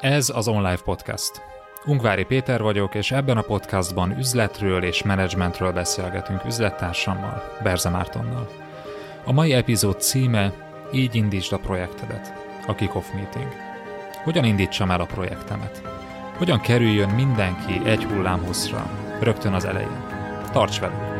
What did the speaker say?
Ez az Online Podcast. Ungvári Péter vagyok, és ebben a podcastban üzletről és menedzsmentről beszélgetünk üzlettársammal, Berze Mártonnal. A mai epizód címe Így indítsd a projektedet, a Kickoff Meeting. Hogyan indítsam el a projektemet? Hogyan kerüljön mindenki egy hullámhosszra, rögtön az elején? Tarts velünk!